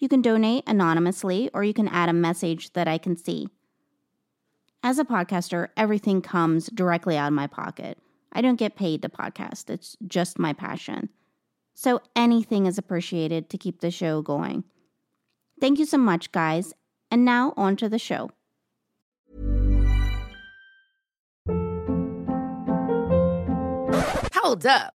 You can donate anonymously or you can add a message that I can see. As a podcaster, everything comes directly out of my pocket. I don't get paid to podcast, it's just my passion. So anything is appreciated to keep the show going. Thank you so much, guys. And now on to the show. Hold up.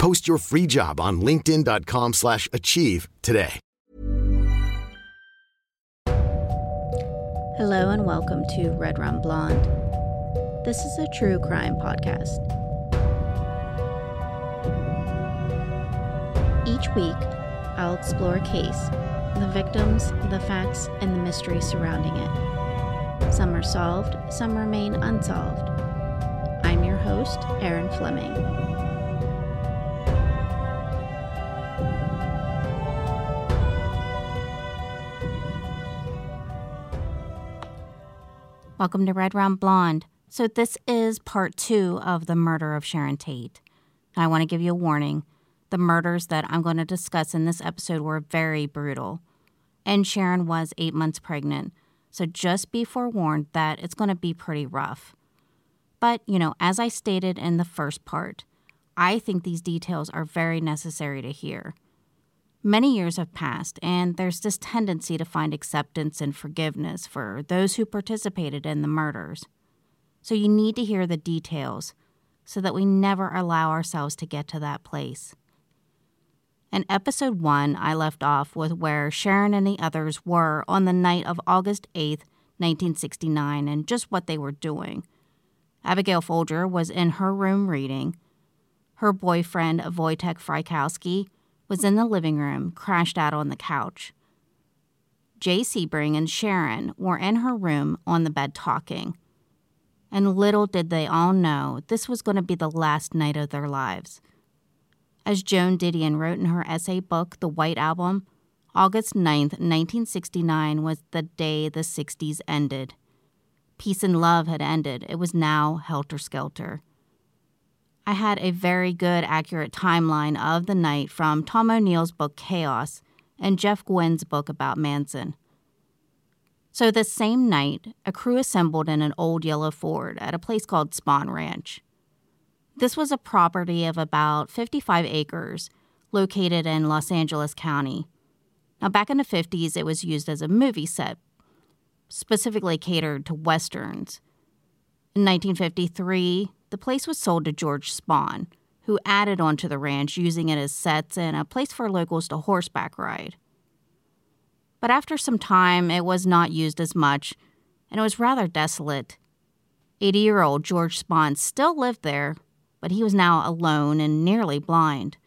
Post your free job on linkedin.com/achieve slash achieve today. Hello and welcome to Red Rum Blonde. This is a true crime podcast. Each week, I'll explore a case, the victims, the facts, and the mystery surrounding it. Some are solved, some remain unsolved. I'm your host, Erin Fleming. Welcome to Red Rum Blonde. So, this is part two of the murder of Sharon Tate. I want to give you a warning. The murders that I'm going to discuss in this episode were very brutal. And Sharon was eight months pregnant. So, just be forewarned that it's going to be pretty rough. But, you know, as I stated in the first part, I think these details are very necessary to hear. Many years have passed, and there's this tendency to find acceptance and forgiveness for those who participated in the murders. So you need to hear the details so that we never allow ourselves to get to that place. In episode one, I left off with where Sharon and the others were on the night of August 8th, 1969, and just what they were doing. Abigail Folger was in her room reading. Her boyfriend, Wojtek Frykowski, was in the living room, crashed out on the couch. Jay Sebring and Sharon were in her room on the bed talking. And little did they all know this was going to be the last night of their lives. As Joan Didion wrote in her essay book, The White Album, August 9th, 1969 was the day the 60s ended. Peace and love had ended. It was now helter skelter. I had a very good, accurate timeline of the night from Tom O'Neill's book Chaos and Jeff Guinn's book about Manson. So, the same night, a crew assembled in an old yellow Ford at a place called Spahn Ranch. This was a property of about 55 acres located in Los Angeles County. Now, back in the 50s, it was used as a movie set, specifically catered to westerns. In 1953, the place was sold to George Spahn, who added onto the ranch using it as sets and a place for locals to horseback ride. But after some time, it was not used as much, and it was rather desolate. 80 year old George Spahn still lived there, but he was now alone and nearly blind.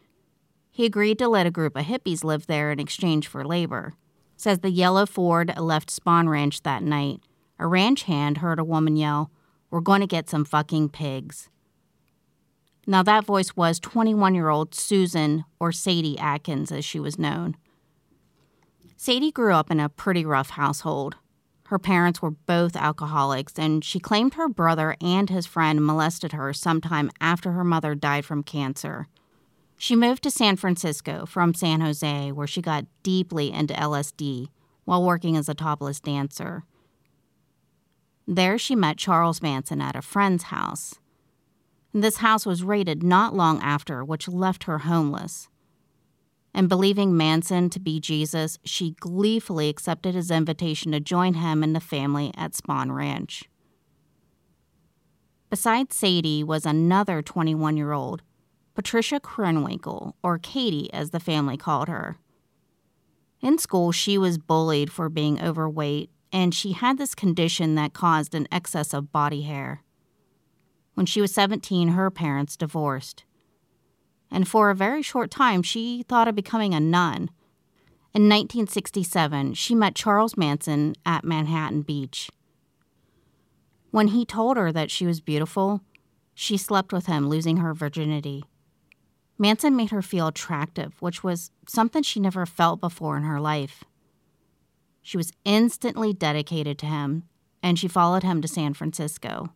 He agreed to let a group of hippies live there in exchange for labor. Says the yellow Ford left Spahn Ranch that night. A ranch hand heard a woman yell, We're going to get some fucking pigs. Now, that voice was 21 year old Susan, or Sadie Atkins as she was known. Sadie grew up in a pretty rough household. Her parents were both alcoholics, and she claimed her brother and his friend molested her sometime after her mother died from cancer. She moved to San Francisco from San Jose, where she got deeply into LSD while working as a topless dancer. There, she met Charles Manson at a friend's house. This house was raided not long after, which left her homeless. And believing Manson to be Jesus, she gleefully accepted his invitation to join him and the family at Spahn Ranch. Besides Sadie was another 21 year old, Patricia Krenwinkel, or Katie as the family called her. In school, she was bullied for being overweight, and she had this condition that caused an excess of body hair. When she was 17, her parents divorced. And for a very short time, she thought of becoming a nun. In 1967, she met Charles Manson at Manhattan Beach. When he told her that she was beautiful, she slept with him, losing her virginity. Manson made her feel attractive, which was something she never felt before in her life. She was instantly dedicated to him, and she followed him to San Francisco.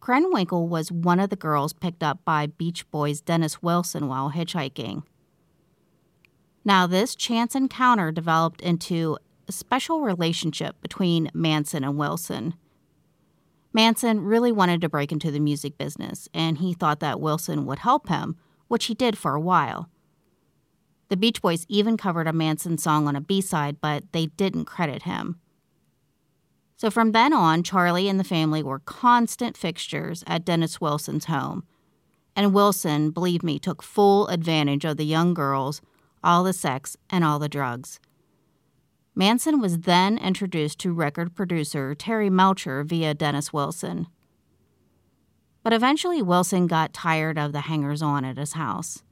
Krenwinkel was one of the girls picked up by Beach Boys Dennis Wilson while hitchhiking. Now, this chance encounter developed into a special relationship between Manson and Wilson. Manson really wanted to break into the music business, and he thought that Wilson would help him which he did for a while. The Beach Boys even covered a Manson song on a B side, but they didn't credit him. So from then on, Charlie and the family were constant fixtures at Dennis Wilson's home. And Wilson, believe me, took full advantage of the young girls, all the sex, and all the drugs. Manson was then introduced to record producer Terry Melcher via Dennis Wilson. But eventually, Wilson got tired of the hangers on at his house.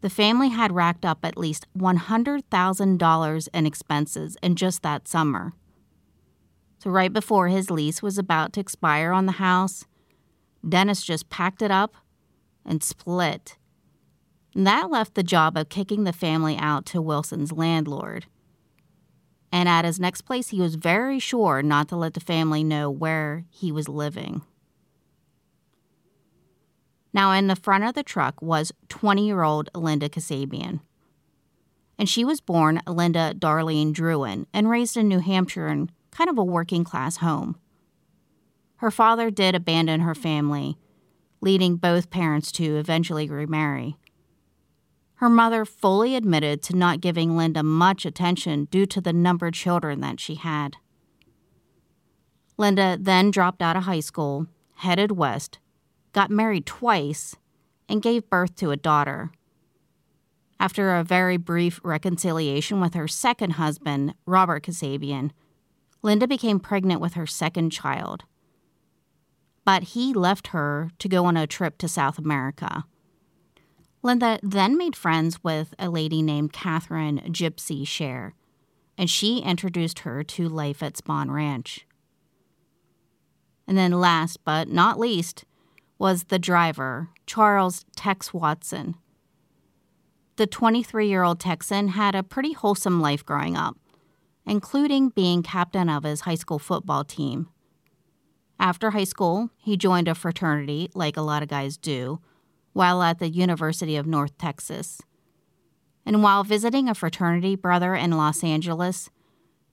The family had racked up at least $100,000 in expenses in just that summer. So, right before his lease was about to expire on the house, Dennis just packed it up and split. And that left the job of kicking the family out to Wilson's landlord. And at his next place, he was very sure not to let the family know where he was living. Now, in the front of the truck was 20 year old Linda Kasabian. And she was born Linda Darlene Drouin and raised in New Hampshire in kind of a working class home. Her father did abandon her family, leading both parents to eventually remarry. Her mother fully admitted to not giving Linda much attention due to the number of children that she had. Linda then dropped out of high school, headed west, got married twice, and gave birth to a daughter. After a very brief reconciliation with her second husband, Robert Kasabian, Linda became pregnant with her second child. But he left her to go on a trip to South America. Linda then made friends with a lady named Catherine Gypsy Share, and she introduced her to life at Spahn Ranch. And then, last but not least, was the driver, Charles Tex Watson. The 23 year old Texan had a pretty wholesome life growing up, including being captain of his high school football team. After high school, he joined a fraternity, like a lot of guys do, while at the University of North Texas. And while visiting a fraternity brother in Los Angeles,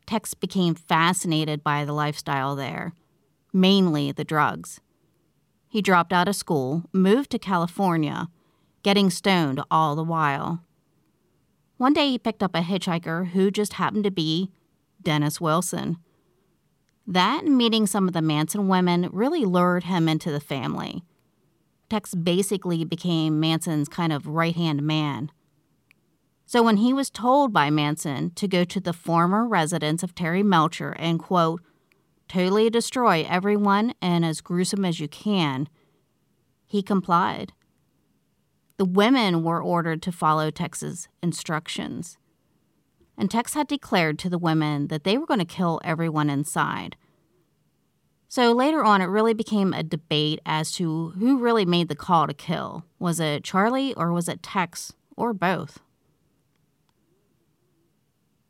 Tex became fascinated by the lifestyle there, mainly the drugs. He dropped out of school, moved to California, getting stoned all the while. One day he picked up a hitchhiker who just happened to be Dennis Wilson. That and meeting some of the Manson women really lured him into the family. Tex basically became Manson's kind of right hand man. So when he was told by Manson to go to the former residence of Terry Melcher and, quote, totally destroy everyone and as gruesome as you can, he complied. The women were ordered to follow Tex's instructions. And Tex had declared to the women that they were going to kill everyone inside. So later on, it really became a debate as to who really made the call to kill. Was it Charlie or was it Tex or both?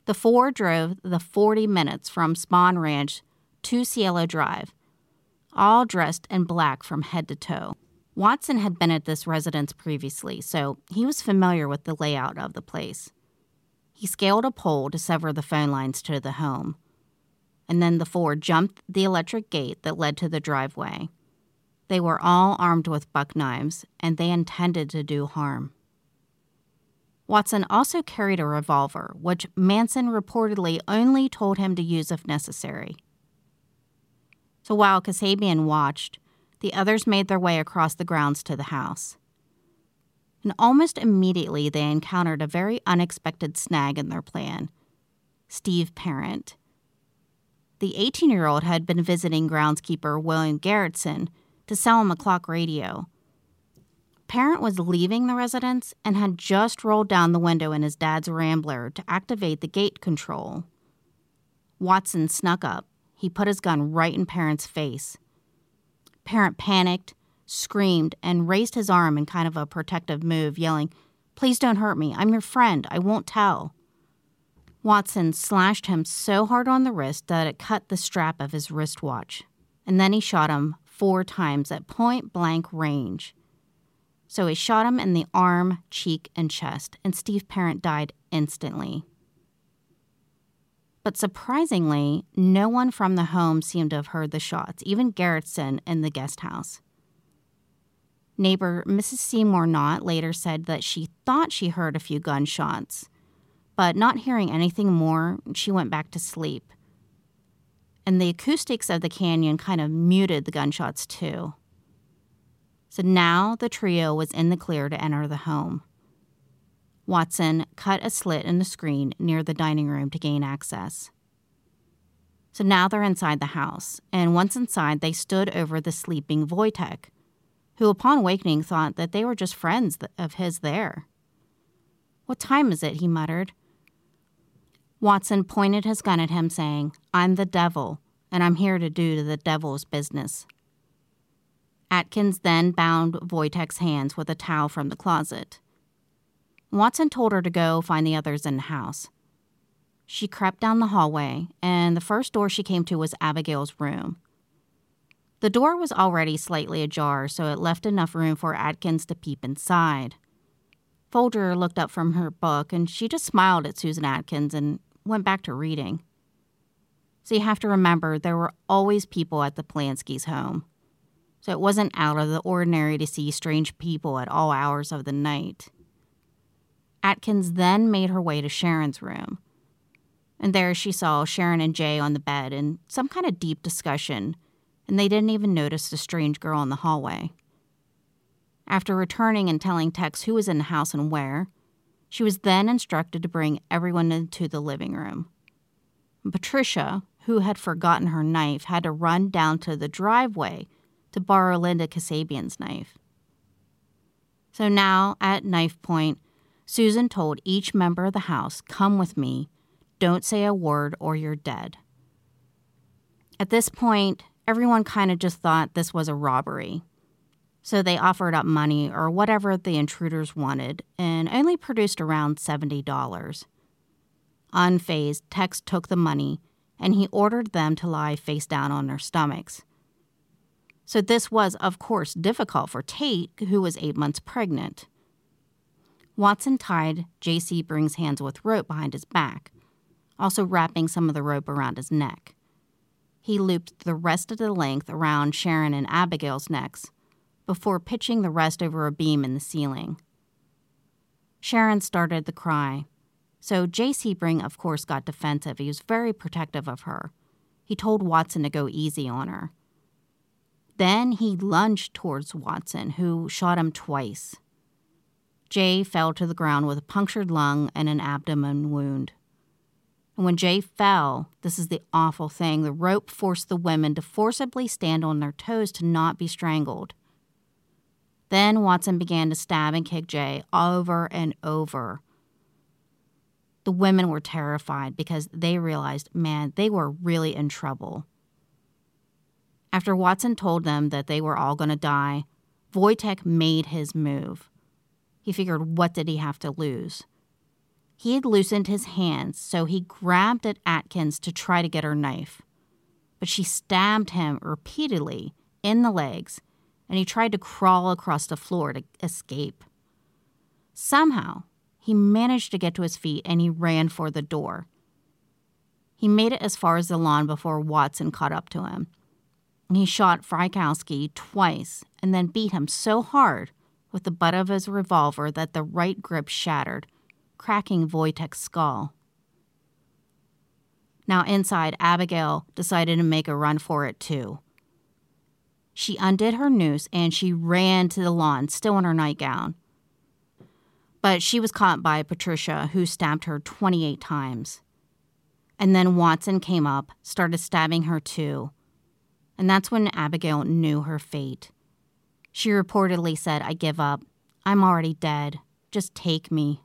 The four drove the 40 minutes from Spahn Ranch to Cielo Drive, all dressed in black from head to toe. Watson had been at this residence previously, so he was familiar with the layout of the place. He scaled a pole to sever the phone lines to the home, and then the four jumped the electric gate that led to the driveway. They were all armed with buck knives, and they intended to do harm. Watson also carried a revolver, which Manson reportedly only told him to use if necessary. So while Kasabian watched, the others made their way across the grounds to the house. And almost immediately, they encountered a very unexpected snag in their plan Steve Parent. The 18 year old had been visiting groundskeeper William Garretson to sell him a clock radio Parent was leaving the residence and had just rolled down the window in his dad's Rambler to activate the gate control. Watson snuck up. He put his gun right in Parent's face. Parent panicked, screamed, and raised his arm in kind of a protective move, yelling, Please don't hurt me. I'm your friend. I won't tell. Watson slashed him so hard on the wrist that it cut the strap of his wristwatch, and then he shot him four times at point blank range. So he shot him in the arm, cheek, and chest, and Steve Parent died instantly. But surprisingly, no one from the home seemed to have heard the shots, even Garretson in the guest house. Neighbor Mrs. Seymour Knott later said that she thought she heard a few gunshots, but not hearing anything more, she went back to sleep. And the acoustics of the canyon kind of muted the gunshots too. So now the trio was in the clear to enter the home. Watson cut a slit in the screen near the dining room to gain access. So now they're inside the house, and once inside, they stood over the sleeping Wojtek, who upon wakening thought that they were just friends of his there. What time is it? he muttered. Watson pointed his gun at him, saying, I'm the devil, and I'm here to do the devil's business. Atkins then bound Wojtek's hands with a towel from the closet. Watson told her to go find the others in the house. She crept down the hallway, and the first door she came to was Abigail's room. The door was already slightly ajar, so it left enough room for Atkins to peep inside. Folger looked up from her book, and she just smiled at Susan Atkins and went back to reading. So you have to remember there were always people at the Polanski's home so it wasn't out of the ordinary to see strange people at all hours of the night. Atkins then made her way to Sharon's room. And there she saw Sharon and Jay on the bed in some kind of deep discussion, and they didn't even notice the strange girl in the hallway. After returning and telling Tex who was in the house and where, she was then instructed to bring everyone into the living room. Patricia, who had forgotten her knife, had to run down to the driveway to borrow Linda Kasabian's knife. So now, at knife point, Susan told each member of the house, Come with me. Don't say a word or you're dead. At this point, everyone kind of just thought this was a robbery. So they offered up money or whatever the intruders wanted and only produced around $70. Unfazed, Tex took the money and he ordered them to lie face down on their stomachs. So this was, of course, difficult for Tate, who was eight months pregnant. Watson tied Jay Sebring's hands with rope behind his back, also wrapping some of the rope around his neck. He looped the rest of the length around Sharon and Abigail's necks before pitching the rest over a beam in the ceiling. Sharon started the cry, so Jay Sebring, of course, got defensive. He was very protective of her. He told Watson to go easy on her. Then he lunged towards Watson, who shot him twice. Jay fell to the ground with a punctured lung and an abdomen wound. And when Jay fell, this is the awful thing the rope forced the women to forcibly stand on their toes to not be strangled. Then Watson began to stab and kick Jay over and over. The women were terrified because they realized, man, they were really in trouble. After Watson told them that they were all going to die, Wojtek made his move. He figured, what did he have to lose? He had loosened his hands, so he grabbed at Atkins to try to get her knife. But she stabbed him repeatedly in the legs, and he tried to crawl across the floor to escape. Somehow, he managed to get to his feet and he ran for the door. He made it as far as the lawn before Watson caught up to him. He shot Frykowski twice and then beat him so hard with the butt of his revolver that the right grip shattered, cracking Wojtek's skull. Now, inside, Abigail decided to make a run for it too. She undid her noose and she ran to the lawn, still in her nightgown. But she was caught by Patricia, who stabbed her 28 times. And then Watson came up, started stabbing her too. And that's when Abigail knew her fate. She reportedly said, I give up. I'm already dead. Just take me.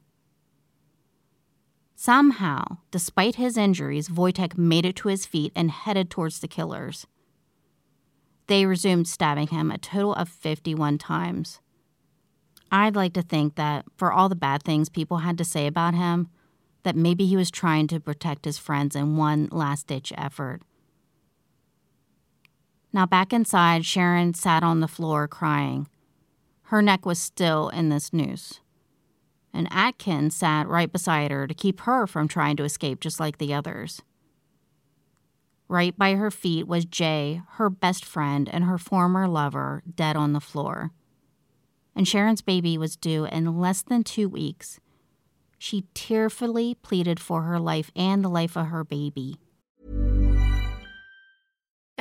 Somehow, despite his injuries, Wojtek made it to his feet and headed towards the killers. They resumed stabbing him a total of 51 times. I'd like to think that for all the bad things people had to say about him, that maybe he was trying to protect his friends in one last ditch effort. Now, back inside, Sharon sat on the floor crying. Her neck was still in this noose. And Atkins sat right beside her to keep her from trying to escape just like the others. Right by her feet was Jay, her best friend and her former lover, dead on the floor. And Sharon's baby was due in less than two weeks she tearfully pleaded for her life and the life of her baby.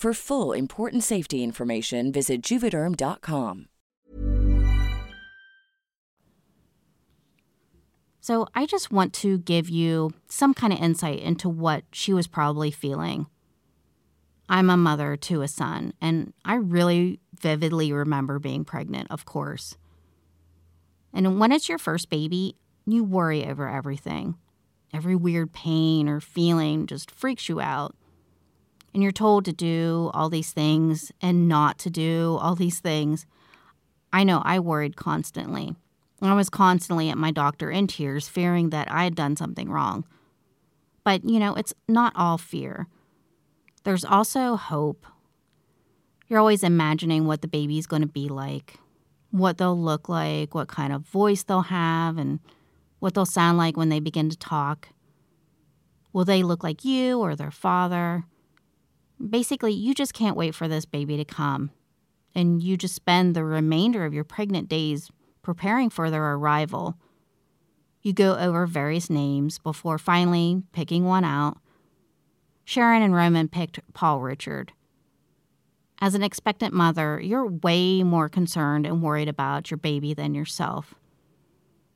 For full important safety information, visit juvederm.com. So, I just want to give you some kind of insight into what she was probably feeling. I'm a mother to a son, and I really vividly remember being pregnant, of course. And when it's your first baby, you worry over everything. Every weird pain or feeling just freaks you out and you're told to do all these things and not to do all these things. I know I worried constantly. I was constantly at my doctor in tears, fearing that I had done something wrong. But, you know, it's not all fear. There's also hope. You're always imagining what the baby's going to be like, what they'll look like, what kind of voice they'll have, and what they'll sound like when they begin to talk. Will they look like you or their father? Basically, you just can't wait for this baby to come. And you just spend the remainder of your pregnant days preparing for their arrival. You go over various names before finally picking one out. Sharon and Roman picked Paul Richard. As an expectant mother, you're way more concerned and worried about your baby than yourself.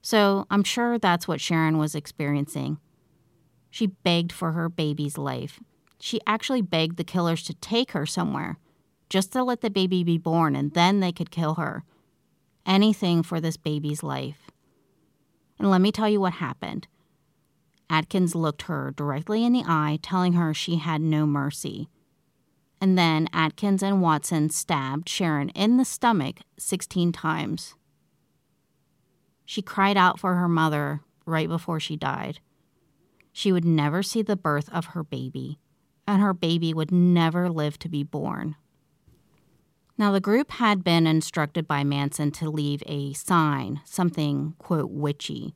So I'm sure that's what Sharon was experiencing. She begged for her baby's life she actually begged the killers to take her somewhere, just to let the baby be born, and then they could kill her. anything for this baby's life. And let me tell you what happened. Atkins looked her directly in the eye, telling her she had no mercy. And then Atkins and Watson stabbed Sharon in the stomach 16 times. She cried out for her mother right before she died. She would never see the birth of her baby, and her baby would never live to be born. Now, the group had been instructed by Manson to leave a sign, something, quote, witchy.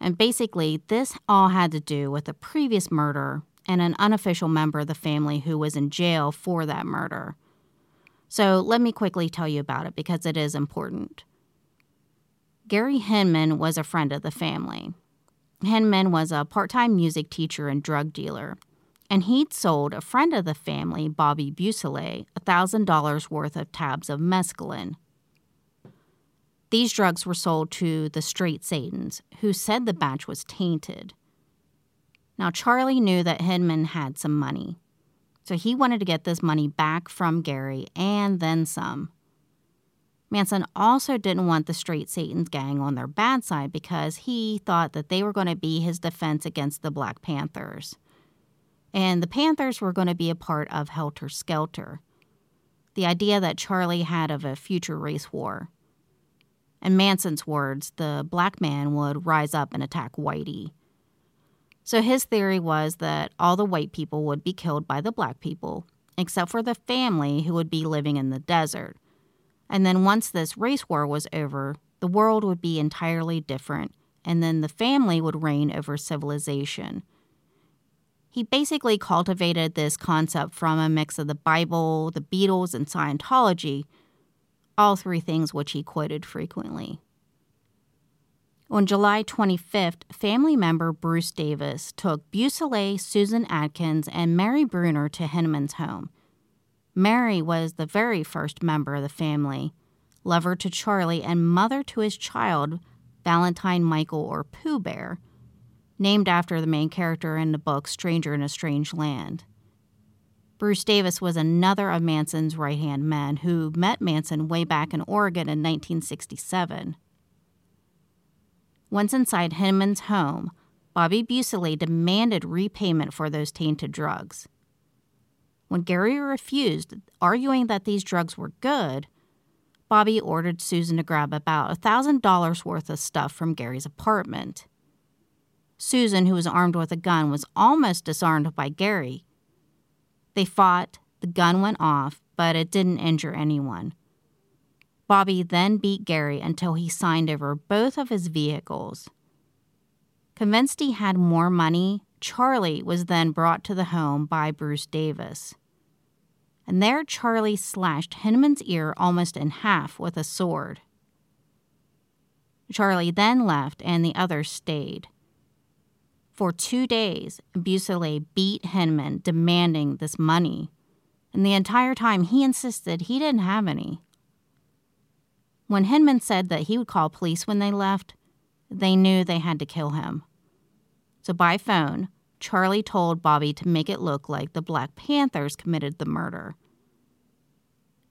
And basically, this all had to do with a previous murder and an unofficial member of the family who was in jail for that murder. So, let me quickly tell you about it because it is important. Gary Hinman was a friend of the family. Hinman was a part time music teacher and drug dealer and he'd sold a friend of the family, Bobby Beausoleil, $1,000 worth of tabs of mescaline. These drugs were sold to the straight Satans, who said the batch was tainted. Now, Charlie knew that Hinman had some money, so he wanted to get this money back from Gary and then some. Manson also didn't want the straight Satan's gang on their bad side because he thought that they were going to be his defense against the Black Panthers and the Panthers were going to be a part of Helter Skelter, the idea that Charlie had of a future race war. In Manson's words, the black man would rise up and attack Whitey. So his theory was that all the white people would be killed by the black people, except for the family who would be living in the desert. And then once this race war was over, the world would be entirely different, and then the family would reign over civilization. He basically cultivated this concept from a mix of the Bible, the Beatles, and Scientology, all three things which he quoted frequently. On July 25th, family member Bruce Davis took Beausoleil, Susan Atkins, and Mary Brunner to Hinman's home. Mary was the very first member of the family, lover to Charlie, and mother to his child, Valentine Michael or Pooh Bear, named after the main character in the book Stranger in a Strange Land. Bruce Davis was another of Manson's right hand men who met Manson way back in Oregon in 1967. Once inside Hinman's home, Bobby Beausoleil demanded repayment for those tainted drugs. When Gary refused, arguing that these drugs were good, Bobby ordered Susan to grab about $1,000 worth of stuff from Gary's apartment. Susan, who was armed with a gun, was almost disarmed by Gary. They fought, the gun went off, but it didn't injure anyone. Bobby then beat Gary until he signed over both of his vehicles. Convinced he had more money, Charlie was then brought to the home by Bruce Davis. And there, Charlie slashed Hinman's ear almost in half with a sword. Charlie then left, and the others stayed. For two days, Beausoleil beat Hinman, demanding this money. And the entire time, he insisted he didn't have any. When Hinman said that he would call police when they left, they knew they had to kill him. So by phone, Charlie told Bobby to make it look like the Black Panthers committed the murder.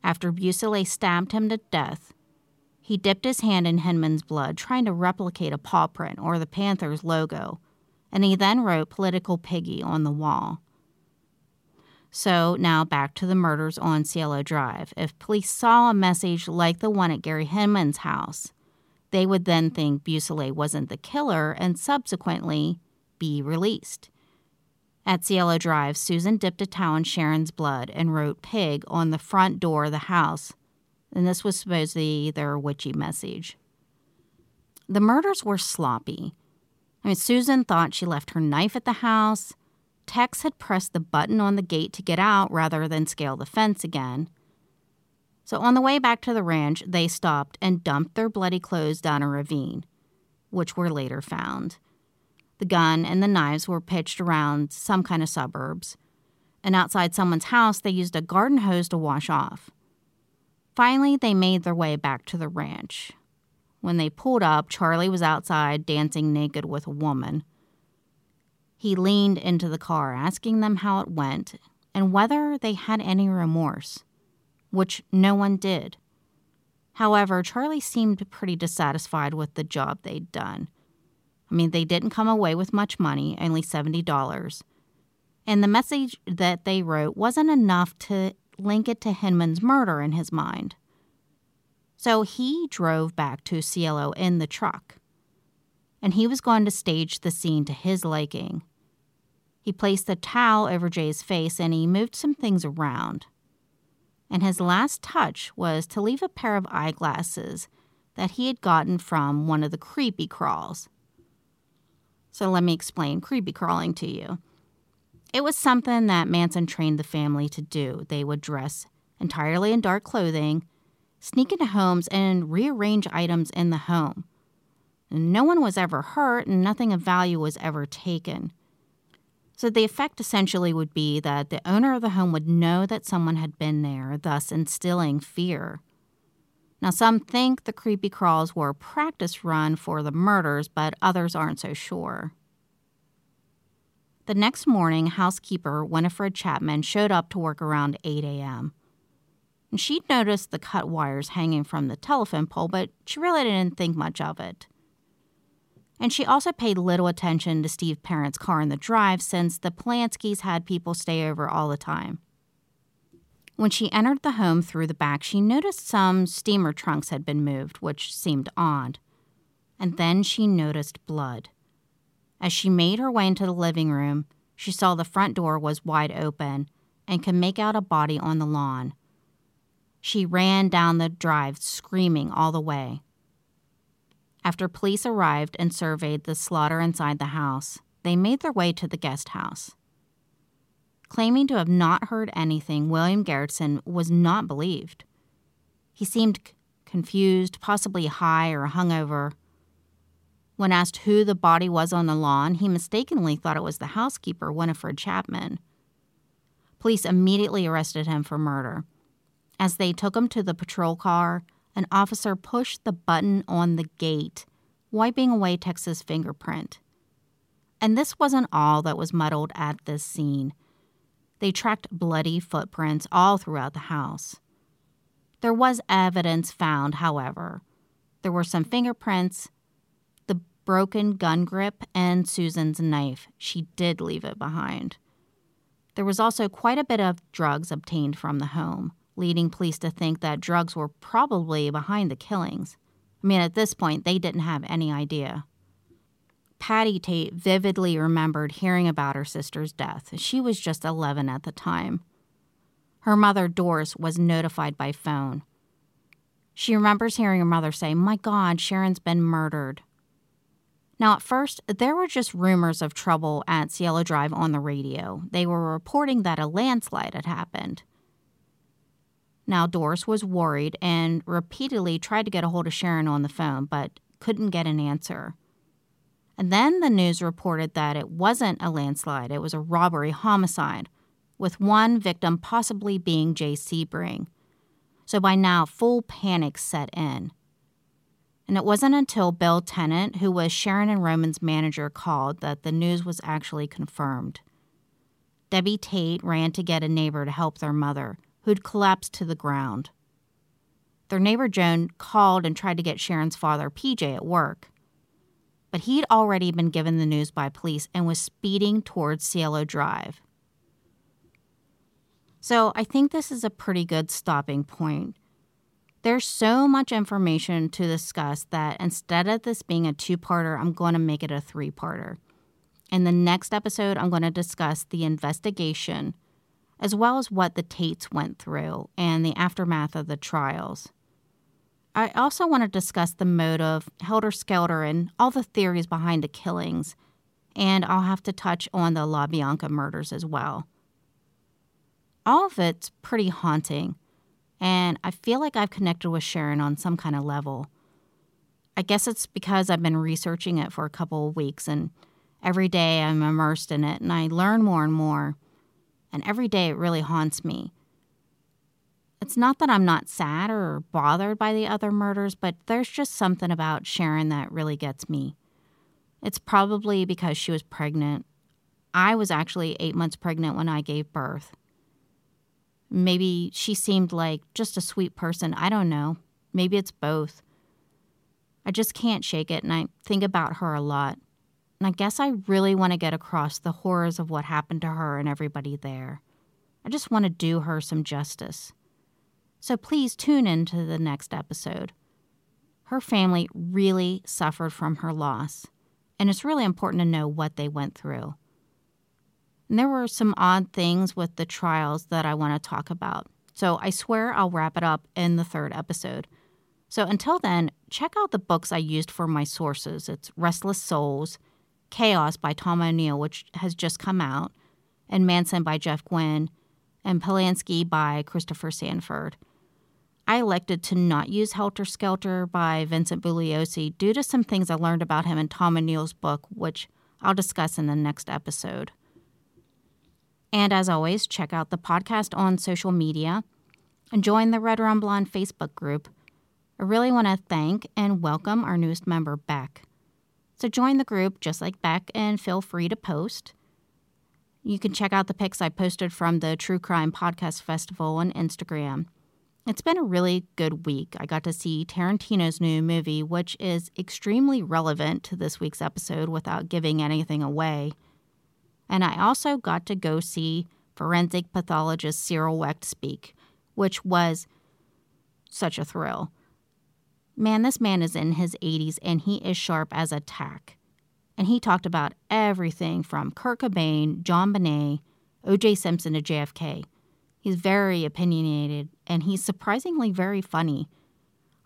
After Beausoleil stabbed him to death, he dipped his hand in Hinman's blood, trying to replicate a paw print or the Panthers logo and he then wrote Political Piggy on the wall. So now back to the murders on Cielo Drive. If police saw a message like the one at Gary Hinman's house, they would then think Beausoleil wasn't the killer and subsequently be released. At Cielo Drive, Susan dipped a towel in Sharon's blood and wrote pig on the front door of the house, and this was supposedly their witchy message. The murders were sloppy. I mean, Susan thought she left her knife at the house. Tex had pressed the button on the gate to get out rather than scale the fence again. So on the way back to the ranch, they stopped and dumped their bloody clothes down a ravine, which were later found. The gun and the knives were pitched around some kind of suburbs, and outside someone's house, they used a garden hose to wash off. Finally, they made their way back to the ranch. When they pulled up, Charlie was outside dancing naked with a woman. He leaned into the car, asking them how it went and whether they had any remorse, which no one did. However, Charlie seemed pretty dissatisfied with the job they'd done. I mean, they didn't come away with much money, only $70. And the message that they wrote wasn't enough to link it to Hinman's murder in his mind. So he drove back to Cielo in the truck. And he was going to stage the scene to his liking. He placed the towel over Jay's face and he moved some things around and his last touch was to leave a pair of eyeglasses that he had gotten from one of the creepy crawls. So let me explain creepy crawling to you. It was something that Manson trained the family to do. They would dress entirely in dark clothing, sneak into homes, and rearrange items in the home. No one was ever hurt, and nothing of value was ever taken. So the effect essentially would be that the owner of the home would know that someone had been there, thus instilling fear. Now, some think the creepy crawls were a practice run for the murders, but others aren't so sure. The next morning, housekeeper Winifred Chapman showed up to work around 8 a.m. And she'd noticed the cut wires hanging from the telephone pole, but she really didn't think much of it. And she also paid little attention to Steve Parent's car in the drive since the Polanskis had people stay over all the time. When she entered the home through the back, she noticed some steamer trunks had been moved, which seemed odd. And then she noticed blood. As she made her way into the living room, she saw the front door was wide open and could make out a body on the lawn. She ran down the drive, screaming all the way. After police arrived and surveyed the slaughter inside the house, they made their way to the guest house. Claiming to have not heard anything, William Garretson was not believed. He seemed c- confused, possibly high or hungover. When asked who the body was on the lawn, he mistakenly thought it was the housekeeper, Winifred Chapman. Police immediately arrested him for murder. As they took him to the patrol car, an officer pushed the button on the gate, wiping away Tex's fingerprint. And this wasn't all that was muddled at this scene. They tracked bloody footprints all throughout the house. There was evidence found, however. There were some fingerprints, the broken gun grip, and Susan's knife. She did leave it behind. There was also quite a bit of drugs obtained from the home leading police to think that drugs were probably behind the killings. I mean, at this point, they didn't have any idea. Patty Tate vividly remembered hearing about her sister's death. She was just 11 at the time. Her mother, Doris, was notified by phone. She remembers hearing her mother say, My God, Sharon's been murdered. Now, at first, there were just rumors of trouble at Cielo Drive on the radio. They were reporting that a landslide had happened. Now, Doris was worried and repeatedly tried to get a hold of Sharon on the phone, but couldn't get an answer. And then the news reported that it wasn't a landslide, it was a robbery homicide, with one victim possibly being Jay Sebring. So by now, full panic set in. And it wasn't until Bill Tennant, who was Sharon and Roman's manager, called that the news was actually confirmed. Debbie Tate ran to get a neighbor to help their mother, who'd collapsed to the ground. Their neighbor Joan called and tried to get Sharon's father, PJ, at work. But he'd already been given the news by police and was speeding towards Cielo Drive. So I think this is a pretty good stopping point. There's so much information to discuss that instead of this being a two parter, I'm going to make it a three parter. In the next episode, I'm going to discuss the investigation as well as what the Tates went through and the aftermath of the trials. I also want to discuss the motive, helter skelter, and all the theories behind the killings, and I'll have to touch on the LaBianca murders as well. All of it's pretty haunting, and I feel like I've connected with Sharon on some kind of level. I guess it's because I've been researching it for a couple of weeks, and every day I'm immersed in it, and I learn more and more and every day it really haunts me. It's not that I'm not sad or bothered by the other murders, but there's just something about Sharon that really gets me. It's probably because she was pregnant. I was actually eight months pregnant when I gave birth. Maybe she seemed like just a sweet person. I don't know. Maybe it's both. I just can't shake it, and I think about her a lot. And I guess I really want to get across the horrors of what happened to her and everybody there. I just want to do her some justice. So please tune in to the next episode. Her family really suffered from her loss, and it's really important to know what they went through. And there were some odd things with the trials that I want to talk about. So I swear I'll wrap it up in the third episode. So until then, check out the books I used for my sources. It's Restless Souls, Chaos by Tom O'Neill, which has just come out, and Manson by Jeff Guinn, and Polanski by Christopher Sandford. I elected to not use Helter Skelter by Vincent Bugliosi due to some things I learned about him in Tom O'Neill's book, which I'll discuss in the next episode. And as always, check out the podcast on social media and join the Red Rum Facebook group. I really want to thank and welcome our newest member, Beck. So join the group just like Beck and feel free to post. You can check out the pics I posted from the True Crime Podcast Festival on Instagram. It's been a really good week. I got to see Tarantino's new movie, which is extremely relevant to this week's episode without giving anything away. And I also got to go see forensic pathologist Cyril Wecht speak, which was such a thrill. Man, this man is in his 80s and he is sharp as a tack. And he talked about everything from Kurt Cobain, JonBenét, O.J. Simpson to JFK. He's very opinionated and he's surprisingly very funny.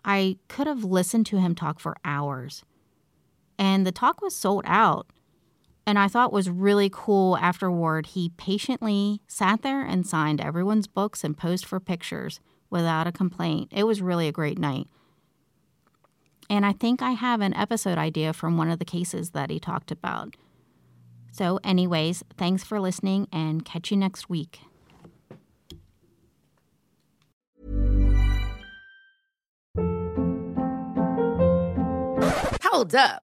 I could have listened to him talk for hours. And the talk was sold out. And I thought was really cool afterward, he patiently sat there and signed everyone's books and posed for pictures without a complaint. It was really a great night. And I think I have an episode idea from one of the cases that he talked about. So, anyways, thanks for listening and catch you next week. Hold up.